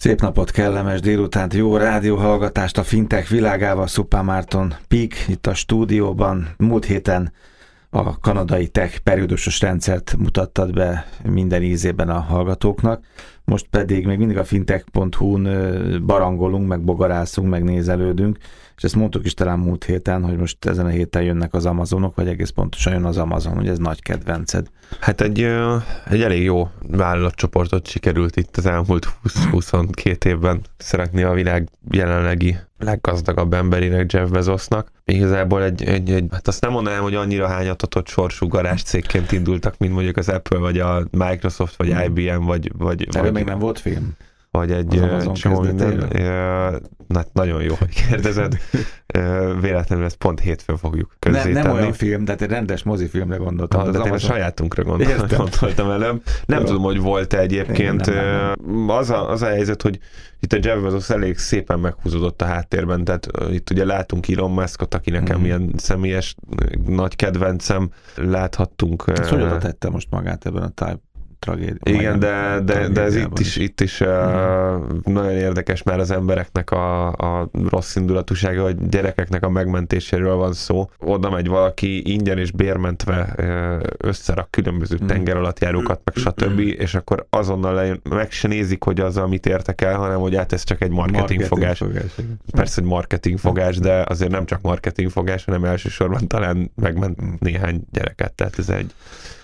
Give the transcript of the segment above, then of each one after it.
Szép napot, kellemes délutánt, jó rádióhallgatást a fintech világával, Szupá Márton Pik itt a stúdióban. Múlt héten a kanadai tech periódusos rendszert mutattad be minden ízében a hallgatóknak, most pedig még mindig a fintech.hu-n barangolunk, meg bogarászunk, meg nézelődünk, és ezt mondtuk is talán múlt héten, hogy most ezen a héten jönnek az Amazonok, vagy egész pontosan jön az Amazon, hogy ez nagy kedvenced. Hát egy, egy elég jó vállalatcsoportot sikerült itt az elmúlt 20-22 évben szeretni a világ jelenlegi leggazdagabb emberének, Jeff Bezosnak. Igazából egy, egy, egy, hát azt nem mondanám, hogy annyira hányatatott sorsú garázs cégként indultak, mint mondjuk az Apple, vagy a Microsoft, vagy IBM, vagy... vagy, Erről vagy még nem volt film? vagy egy csomó minden. Na, nagyon jó, hogy kérdezed. Véletlenül ezt pont hétfőn fogjuk közzétenni. Nem, nem olyan film, tehát egy rendes mozifilmre gondoltam. Ah, de én a sajátunkra gondoltam, gondoltam előbb. Nem tudom, hogy volt-e egyébként. Nem, nem, nem. Az, a, az a helyzet, hogy itt a Jeff Bezos elég szépen meghúzódott a háttérben, tehát itt ugye látunk Elon Muskot, aki nekem mm. ilyen személyes nagy kedvencem, láthattunk. Ezt hogy tette most magát ebben a Type tragédia. Igen, de, de, de ez itt is, itt is uh, nagyon érdekes már az embereknek a, a rossz indulatúsága, hogy gyerekeknek a megmentéséről van szó. Oda megy valaki ingyen és bérmentve uh, összerak különböző mm. tenger alatt járókat, meg stb. és akkor azonnal lejön, meg se nézik, hogy az, amit értek el, hanem hogy hát ez csak egy marketingfogás. Marketing fogás, Persze, hogy marketingfogás, de azért nem csak marketingfogás, hanem elsősorban talán megment mm. néhány gyereket. Tehát ez egy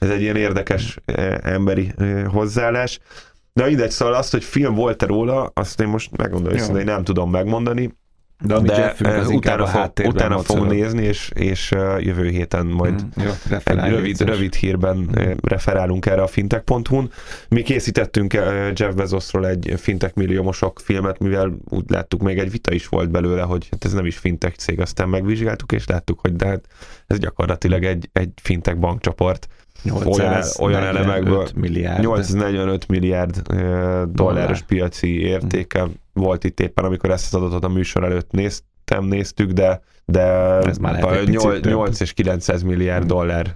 ez egy ilyen érdekes eh, emberi eh, hozzáállás. De mindegy, szóval azt, hogy film volt-e róla, azt én most megmondom, hogy én nem tudom megmondani. De, ami de az uh, utána, fog, utána fogom nézni, és, és jövő héten majd mm, jó, egy rövid, rövid hírben referálunk erre a fintech.hu-n. Mi készítettünk Jeff Bezosról egy fintech milliómosok filmet, mivel úgy láttuk, még egy vita is volt belőle, hogy hát ez nem is fintech cég, aztán megvizsgáltuk, és láttuk, hogy de hát ez gyakorlatilag egy, egy fintech bankcsoport, olyan, olyan elemekből milliárd. 845 milliárd dolláros piaci értéke hmm. volt itt éppen, amikor ezt az adatot a műsor előtt néztem, néztük, de de ez már 8, 8 és 900 milliárd hmm. dollár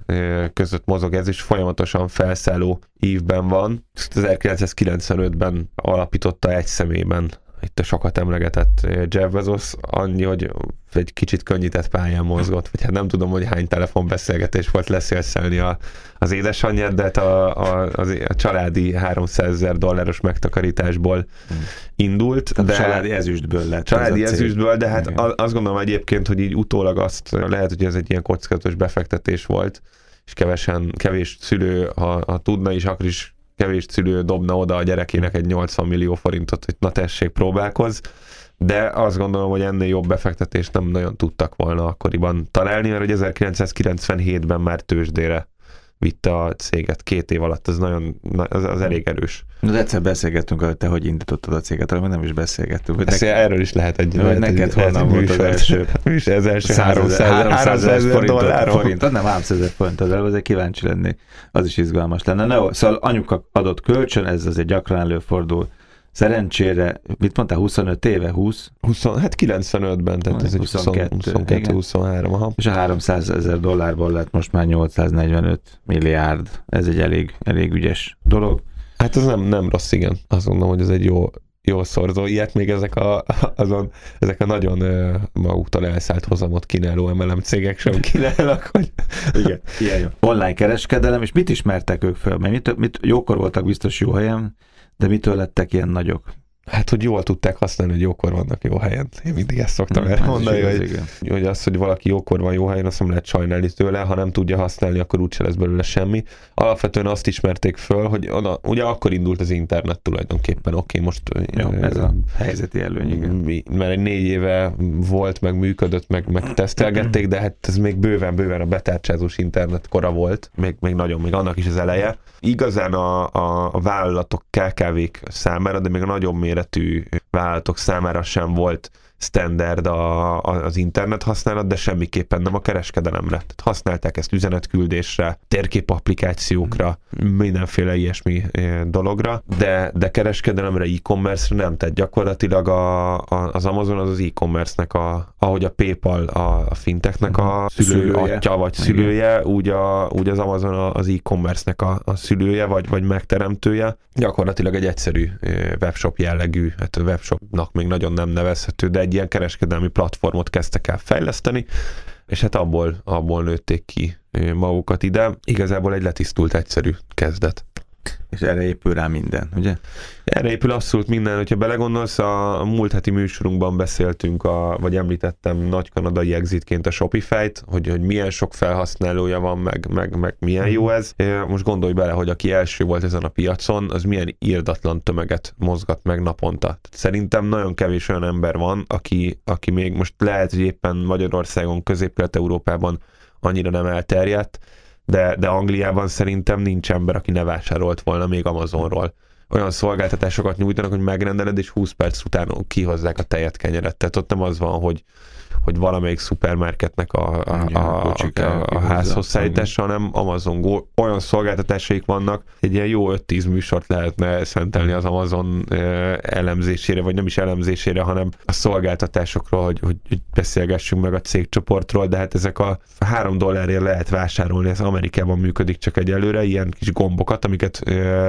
között mozog ez, és folyamatosan felszálló ívben van. 1995-ben alapította egy szemében itt a sokat emlegetett Jeff Bezos, annyi, hogy egy kicsit könnyített pályán mozgott, vagy hát nem tudom, hogy hány telefonbeszélgetés volt leszélszelni a, az édesanyját, de hát a, a, a, a családi 300 ezer dolláros megtakarításból hmm. indult. Tehát de családi ezüstből lett. Családi ezüstből, de hát Igen. azt gondolom egyébként, hogy így utólag azt lehet, hogy ez egy ilyen kockázatos befektetés volt, és kevesen, kevés szülő, ha, ha tudna is, akkor is kevés szülő dobna oda a gyerekének egy 80 millió forintot, hogy na tessék, próbálkoz, de azt gondolom, hogy ennél jobb befektetést nem nagyon tudtak volna akkoriban találni, mert hogy 1997-ben már tőzsdére vitte a céget két év alatt, ez nagyon, az, az elég erős. Na, egyszer beszélgettünk, hogy te hogy indítottad a céget, arra nem is beszélgettünk. Hogy neked, erről is lehet egy... Hogy neked honnan volt az első... is ez első 300 ezer dollár. Forint, nem 300 ezer forint, az azért kíváncsi lenni. Az is izgalmas lenne. Na jó, szóval anyuka adott kölcsön, ez azért gyakran előfordul Szerencsére, mit mondtál, 25 éve, 20? 20 hát 95-ben, tehát ez 22, 22 23, aha. És a 300 ezer dollárból lett most már 845 milliárd. Ez egy elég, elég ügyes dolog. Hát ez nem, nem rossz, igen. Azt mondom, hogy ez egy jó, jó szorzó. Ilyet még ezek a, azon, ezek a nagyon uh, maguktól elszállt hozamot kínáló MLM cégek sem kínálnak, hogy... Igen, ilyen jó. Online kereskedelem, és mit ismertek ők föl? Mert mit, mit, jókor voltak biztos jó helyen, de mitől lettek ilyen nagyok? Hát, hogy jól tudták használni, hogy jókor vannak jó helyen. Én mindig ezt szoktam hmm, mondani, hogy, hogy az, hogy valaki jókor van jó helyen, azt nem lehet sajnálni tőle, ha nem tudja használni, akkor úgyse lesz belőle semmi. Alapvetően azt ismerték föl, hogy oda, ugye akkor indult az internet tulajdonképpen, oké, okay, most... Jó, ez a helyzeti előny, igen. Mert egy négy éve volt, meg működött, meg, meg tesztelgették, de hát ez még bőven-bőven a betárcsázós internet kora volt, még, még nagyon, még annak is az eleje. Igazán a, a, a vállalatok KKV-k számára, de még a nagyobb méretű vállalatok számára sem volt standard a, a, az internet használat, de semmiképpen nem a kereskedelemre. Tehát használták ezt üzenetküldésre, térképapplikációkra, mindenféle ilyesmi dologra, de, de kereskedelemre, e-commerce-re nem. Tehát gyakorlatilag a, a, az Amazon az az e-commerce-nek, a, ahogy a PayPal a, a fintechnek a szülő, szülője. atya vagy szülője, úgy, a, úgy az Amazon az e-commerce-nek a, a szülője vagy, vagy megteremtője. Gyakorlatilag egy egyszerű webshop jellegű, hát webshopnak még nagyon nem nevezhető, de egy ilyen kereskedelmi platformot kezdtek el fejleszteni, és hát abból, abból nőtték ki magukat ide. Igazából egy letisztult egyszerű kezdet. És erre épül rá minden, ugye? Erre épül abszolút minden. Hogyha belegondolsz, a múlt heti műsorunkban beszéltünk, a, vagy említettem nagy kanadai exitként a Shopify-t, hogy, hogy milyen sok felhasználója van, meg, meg, meg milyen jó ez. Most gondolj bele, hogy aki első volt ezen a piacon, az milyen írdatlan tömeget mozgat meg naponta. Szerintem nagyon kevés olyan ember van, aki, aki még most lehet, hogy éppen Magyarországon, Közép-Kelet-Európában annyira nem elterjedt, de, de Angliában szerintem nincs ember, aki ne vásárolt volna még Amazonról. Olyan szolgáltatásokat nyújtanak, hogy megrendeled, és 20 perc után kihozzák a tejet kenyeret. Tehát ott nem az van, hogy hogy valamelyik szupermarketnek a, a, a, a, a, a házhoz szállítása, hanem Amazon Go. Olyan szolgáltatásaik vannak, egy ilyen jó 5-10 műsort lehetne szentelni az Amazon elemzésére, vagy nem is elemzésére, hanem a szolgáltatásokról, hogy, hogy, hogy beszélgessünk meg a cégcsoportról, de hát ezek a 3 dollárért lehet vásárolni, ez Amerikában működik csak egyelőre, ilyen kis gombokat, amiket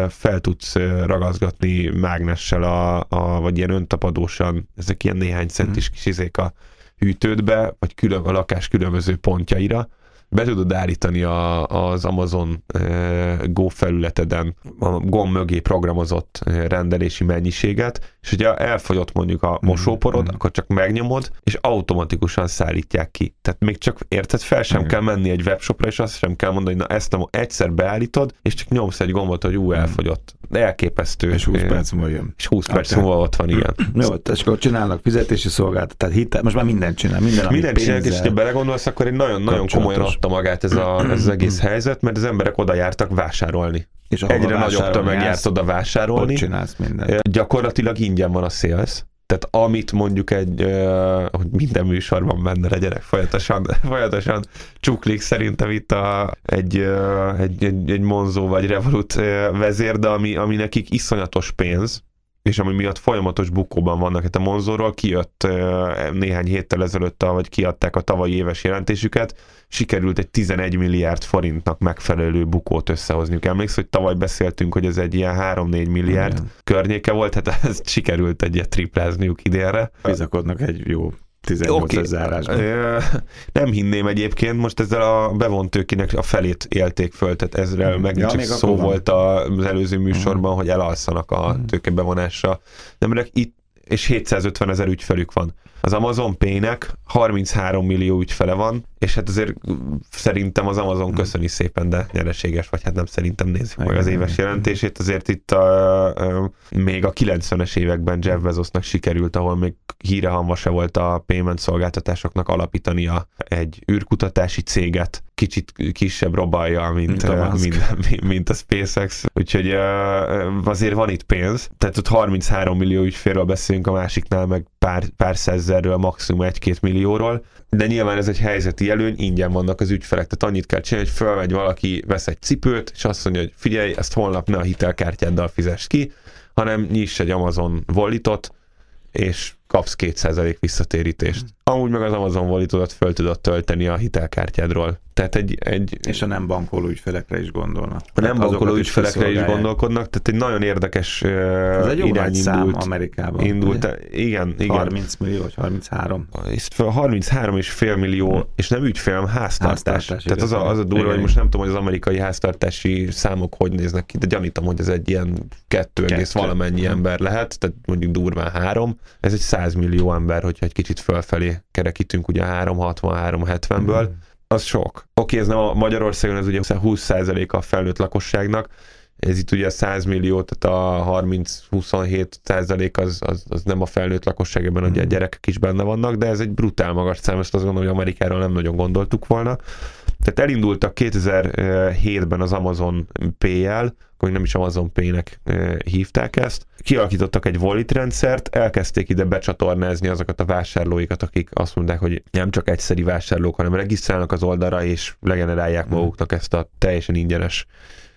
fel tudsz ragazgatni mágnessel, a, a, vagy ilyen öntapadósan, ezek ilyen néhány centis kis izék a hűtődbe, vagy külön a lakás különböző pontjaira, be tudod állítani a, az Amazon e, Go felületeden a gomb mögé programozott e, rendelési mennyiséget, és hogyha elfogyott mondjuk a mhm, mosóporod, mm. akkor csak megnyomod, és automatikusan szállítják ki. Tehát még csak érted, fel sem mm. kell menni egy webshopra, és azt sem kell mondani, hogy na ezt nem egyszer beállítod, és csak nyomsz egy gombot, hogy ú, mhm. elfogyott. Elképesztő. És 20 perc múlva jön. És 20 perc hát, múlva ott van, igen. Jó, és akkor csinálnak fizetési szolgáltatást, hitel, most már mindent csinál, minden, Minden csinál, és ha belegondolsz, akkor egy nagyon-nagyon komolyan adta magát ez, a, ez az egész helyzet, mert az emberek oda jártak vásárolni. És Egyre nagyobb tömeg járt oda vásárolni. Ott csinálsz mindent. Gyakorlatilag ingyen van a sales. Tehát amit mondjuk egy, hogy minden műsorban benne legyenek folyamatosan, folyamatosan csuklik szerintem itt a, egy, egy, egy, egy Monzo vagy Revolut vezér, de ami, ami nekik iszonyatos pénz, és ami miatt folyamatos bukóban vannak. Hát a Monzorról kijött néhány héttel ezelőtt, vagy kiadták a tavalyi éves jelentésüket, sikerült egy 11 milliárd forintnak megfelelő bukót összehozniuk. Emlékszel, hogy tavaly beszéltünk, hogy ez egy ilyen 3-4 milliárd Igen. környéke volt, hát ez sikerült egy ilyet triplázniuk idénre. Bizakodnak egy jó 18 okay. zárásban. Nem hinném egyébként, most ezzel a bevont tőkének a felét élték föl, tehát ezzel hmm. megint ja, csak szó van. volt az előző műsorban, uh-huh. hogy elalszanak a uh-huh. tőkebevonásra. Nem, itt és 750 ezer ügyfelük van. Az Amazon Pay-nek 33 millió ügyfele van, és hát azért szerintem az Amazon hmm. köszöni szépen, de nyereséges, vagy hát nem szerintem nézzük meg az éves jelentését. Azért itt a, a, még a 90-es években Jeff Bezosnak sikerült, ahol még híre se volt a payment szolgáltatásoknak alapítania egy űrkutatási céget, kicsit kisebb robajja, mint, mint, a, mint, mint a SpaceX. Úgyhogy azért van itt pénz. Tehát ott 33 millió ügyfélről beszélünk, a másiknál meg pár, pár százezerről, maximum egy-két millióról de nyilván ez egy helyzeti előny, ingyen vannak az ügyfelek, tehát annyit kell csinálni, hogy fölmegy valaki, vesz egy cipőt, és azt mondja, hogy figyelj, ezt holnap ne a hitelkártyáddal fizess ki, hanem nyiss egy Amazon Walletot, és kapsz 2% visszatérítést. Amúgy meg az Amazon Wallet-odat föl tudod tölteni a hitelkártyádról. Tehát egy, egy... És a nem bankoló ügyfelekre is gondolnak. A nem bankoló ügyfelekre is, is gondolkodnak, tehát egy nagyon érdekes Ez egy jó irány indult. Szám Amerikában. Indult, ugye? igen, igen. 30 millió, vagy 33. 33 és fél millió, hmm. és nem ügyfél, hanem háztartás. háztartás tehát az a, az a durva, hogy most nem tudom, hogy az amerikai háztartási számok hogy néznek ki, de gyanítom, hogy ez egy ilyen kettő egész valamennyi ember lehet, tehát mondjuk durván három. Ez egy 100 millió ember, hogyha egy kicsit fölfelé kerekítünk ugye 363-70-ből, mm. az sok. Oké, ez nem a Magyarországon, ez ugye 20% a felnőtt lakosságnak, ez itt ugye 100 millió, tehát a 30-27 százalék az, az, az, nem a felnőtt lakosság, ebben mm. ugye a gyerekek is benne vannak, de ez egy brutál magas szám, ezt azt gondolom, hogy Amerikáról nem nagyon gondoltuk volna. Tehát elindultak 2007-ben az Amazon Pay-jel, akkor nem is Amazon Pay-nek hívták ezt. Kialakítottak egy wallet rendszert, elkezdték ide becsatornázni azokat a vásárlóikat, akik azt mondták, hogy nem csak egyszeri vásárlók, hanem regisztrálnak az oldalra, és legenerálják hmm. maguknak ezt a teljesen ingyenes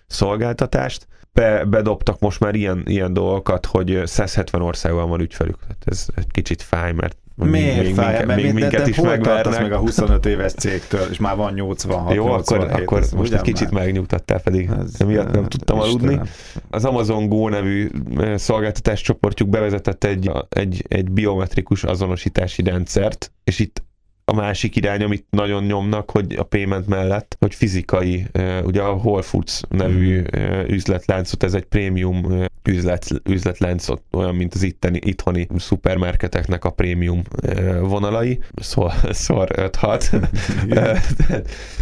szolgáltatást. Be, bedobtak most már ilyen, ilyen dolgokat, hogy 170 országban van ügyfelük. Tehát ez egy kicsit fáj, mert Miért még, fáj? Minket, még minket is megvernek. meg a 25 éves cégtől, és már van 86 Jó, 87, akkor, akkor most egy kicsit már? megnyugtattál, pedig ez emiatt nem tudtam Istenem. aludni. Az Amazon Go nevű szolgáltatás csoportjuk bevezetett egy, egy, egy biometrikus azonosítási rendszert, és itt a másik irány, amit nagyon nyomnak, hogy a payment mellett, hogy fizikai, ugye a Whole Foods nevű mm. üzletláncot, ez egy prémium üzlet, üzletláncot, olyan, mint az itteni, itthoni szupermarketeknek a prémium vonalai, szor, szor 5-6.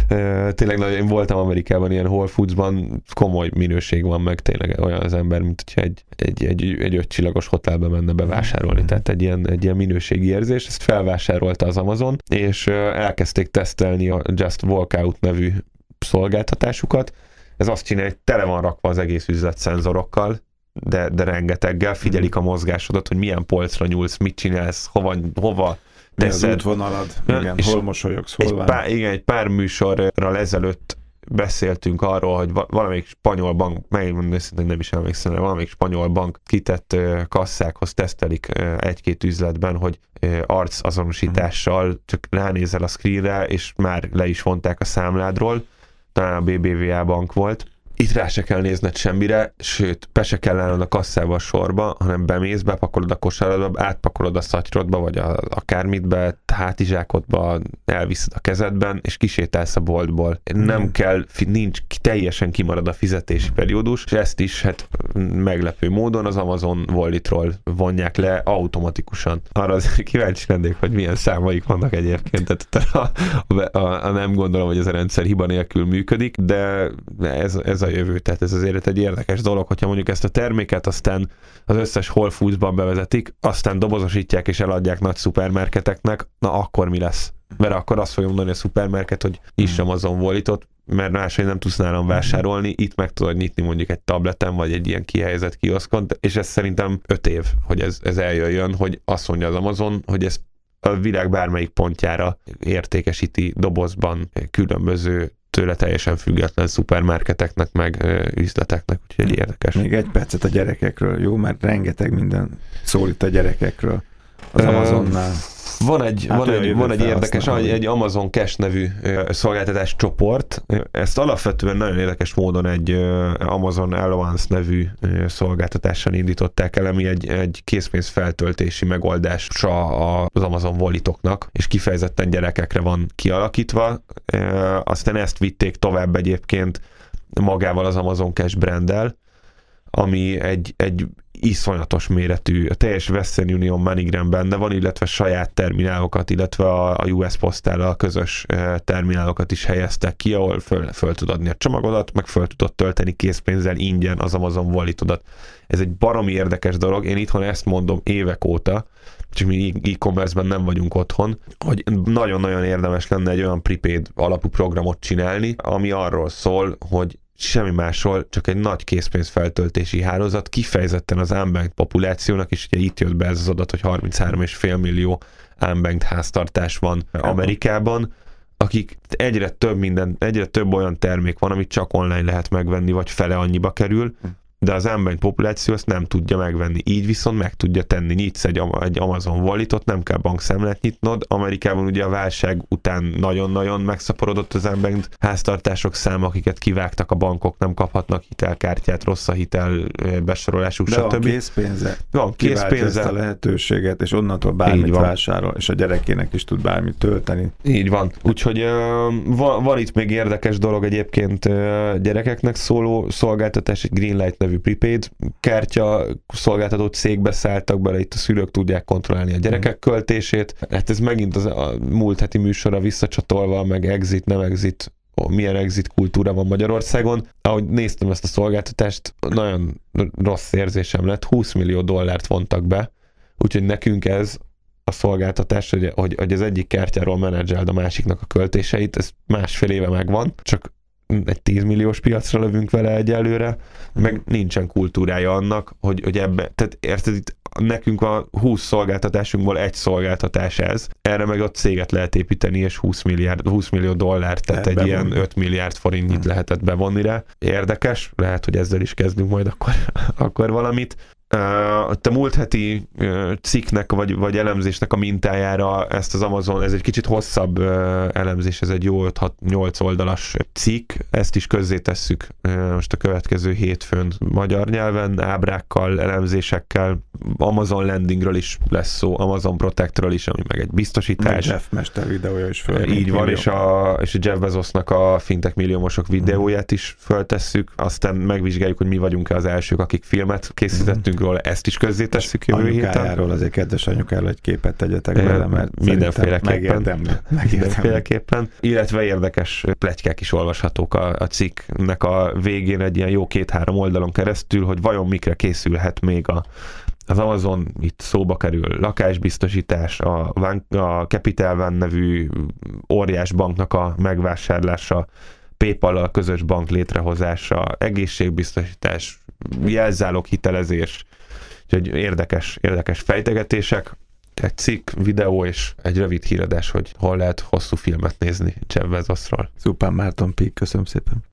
tényleg nagyon, én voltam Amerikában ilyen Whole Foodsban, komoly minőség van meg, tényleg olyan az ember, mint hogyha egy, egy, egy, egy ötcsillagos hotelbe menne bevásárolni, tehát egy ilyen, egy ilyen minőségi érzés, ezt felvásárolta az Amazon, és elkezdték tesztelni a Just Walkout nevű szolgáltatásukat. Ez azt csinálja, hogy tele van rakva az egész üzlet szenzorokkal, de, de rengeteggel figyelik a mozgásodat, hogy milyen polcra nyúlsz, mit csinálsz, hova, hova teszed. Mi az útvonalad, igen, és hol mosolyogsz, hol egy. Pár, igen, egy pár műsorral ezelőtt beszéltünk arról, hogy valamelyik spanyol bank, megmondom nem is emlékszem, de valamelyik spanyol bank kitett kasszákhoz tesztelik egy-két üzletben, hogy arc azonosítással csak ránézel a screenre, és már le is vonták a számládról, talán a BBVA bank volt, itt rá se kell nézned semmire, sőt, be se kell állnod a kasszába a sorba, hanem bemész, bepakolod a kosaradba, átpakolod a szatyrodba, vagy a, akármitbe, hátizsákodba, elviszed a kezedben, és kisétálsz a boltból. Nem mm. kell, nincs, teljesen kimarad a fizetési periódus, és ezt is hát meglepő módon az Amazon Walletról vonják le automatikusan. Arra az kíváncsi lennék, hogy milyen számaik vannak egyébként. Tehát a, a, a, a nem gondolom, hogy ez a rendszer hiba nélkül működik, de ez, ez a a jövő. Tehát ez azért egy érdekes dolog, hogyha mondjuk ezt a terméket aztán az összes Whole Foods-ban bevezetik, aztán dobozosítják és eladják nagy szupermarketeknek, na akkor mi lesz? Mert akkor azt fogja mondani a szupermarket, hogy is. Amazon volított, mert máshogy nem tudsz nálam vásárolni, itt meg tudod nyitni mondjuk egy tableten, vagy egy ilyen kihelyezett kioszkon, és ez szerintem öt év, hogy ez, ez eljöjjön, hogy azt mondja az Amazon, hogy ez a világ bármelyik pontjára értékesíti dobozban különböző tőle teljesen független szupermarketeknek, meg üzleteknek, úgyhogy érdekes. Még egy percet a gyerekekről, jó? Mert rengeteg minden szól itt a gyerekekről az Amazonnál. Van egy, hát van egy, van egy érdekes, egy, egy Amazon Cash nevű szolgáltatás csoport. Ezt alapvetően nagyon érdekes módon egy Amazon Allowance nevű szolgáltatással indították el, ami egy, egy készpénz feltöltési megoldása az Amazon volitoknak, és kifejezetten gyerekekre van kialakítva. Aztán ezt vitték tovább egyébként magával az Amazon Cash branddel, ami egy, egy iszonyatos méretű, a teljes Western Union MoneyGram benne van, illetve saját terminálokat, illetve a, a US Postal a közös terminálokat is helyeztek ki, ahol föl, föl tud adni a csomagodat, meg föl tudod tölteni készpénzzel ingyen az Amazon Walletodat. Ez egy baromi érdekes dolog, én itthon ezt mondom évek óta, csak mi e-commerce-ben nem vagyunk otthon, hogy nagyon-nagyon érdemes lenne egy olyan prepaid alapú programot csinálni, ami arról szól, hogy semmi másról, csak egy nagy készpénzfeltöltési hálózat, kifejezetten az unbanked populációnak, és ugye itt jött be ez az adat, hogy 33,5 millió unbanked háztartás van Amerikában, akik egyre több minden, egyre több olyan termék van, amit csak online lehet megvenni, vagy fele annyiba kerül, hm de az ember populáció ezt nem tudja megvenni. Így viszont meg tudja tenni. Nyitsz egy, egy Amazon walletot, nem kell bankszámlát nyitnod. Amerikában ugye a válság után nagyon-nagyon megszaporodott az ember háztartások száma, akiket kivágtak a bankok, nem kaphatnak hitelkártyát, rossz a hitel besorolásuk, de stb. van készpénze. Van készpénze. a lehetőséget, és onnantól bármit vásárol, és a gyerekének is tud bármit tölteni. Így van. Úgyhogy uh, van, van itt még érdekes dolog egyébként uh, gyerekeknek szóló szolgáltatás, egy Greenlight nevű prepaid kártya szolgáltató cégbe szálltak bele, itt a szülők tudják kontrollálni a gyerekek mm. költését. Hát ez megint az a múlt heti műsorra visszacsatolva, meg exit, nem exit, milyen exit kultúra van Magyarországon. Ahogy néztem ezt a szolgáltatást, nagyon rossz érzésem lett, 20 millió dollárt vontak be, úgyhogy nekünk ez a szolgáltatás, hogy, hogy, hogy az egyik kártyáról menedzseld a másiknak a költéseit, ez másfél éve megvan, csak egy 10 milliós piacra lövünk vele egyelőre, meg nincsen kultúrája annak, hogy, hogy ebbe, tehát érted, itt nekünk a 20 szolgáltatásunkból egy szolgáltatás ez, erre meg a céget lehet építeni, és 20, milliárd, 20 millió dollár, tehát egy bevonni. ilyen 5 milliárd forintnyit hmm. lehetett bevonni rá. Érdekes, lehet, hogy ezzel is kezdünk majd akkor, akkor valamit a múlt heti cikknek vagy, vagy elemzésnek a mintájára ezt az Amazon, ez egy kicsit hosszabb elemzés, ez egy jó 5-6-8 oldalas cikk, ezt is közzétesszük most a következő hétfőn magyar nyelven, ábrákkal, elemzésekkel, Amazon Landingről is lesz szó, Amazon Protectről is, ami meg egy biztosítás. Meg Jeff Mester videója is föl. Így van, és a, és a Jeff Bezosnak a fintek milliómosok videóját is föltesszük, aztán megvizsgáljuk, hogy mi vagyunk-e az elsők, akik filmet készítettünk anyukánkról ezt is közzétesszük jövő héten. azért kedves anyukáról egy képet tegyetek bele, mert mindenféleképpen. Megérdemli. Mindenféleképpen. Illetve érdekes pletykák is olvashatók a, a cikknek a végén egy ilyen jó két-három oldalon keresztül, hogy vajon mikre készülhet még a, az Amazon itt szóba kerül lakásbiztosítás, a, a Capital One nevű óriás banknak a megvásárlása, paypal közös bank létrehozása, egészségbiztosítás, jelzálók hitelezés, Úgyhogy érdekes, érdekes fejtegetések, egy cikk, videó és egy rövid híradás, hogy hol lehet hosszú filmet nézni Jeff Bezosról. Szupán Márton Pík, köszönöm szépen.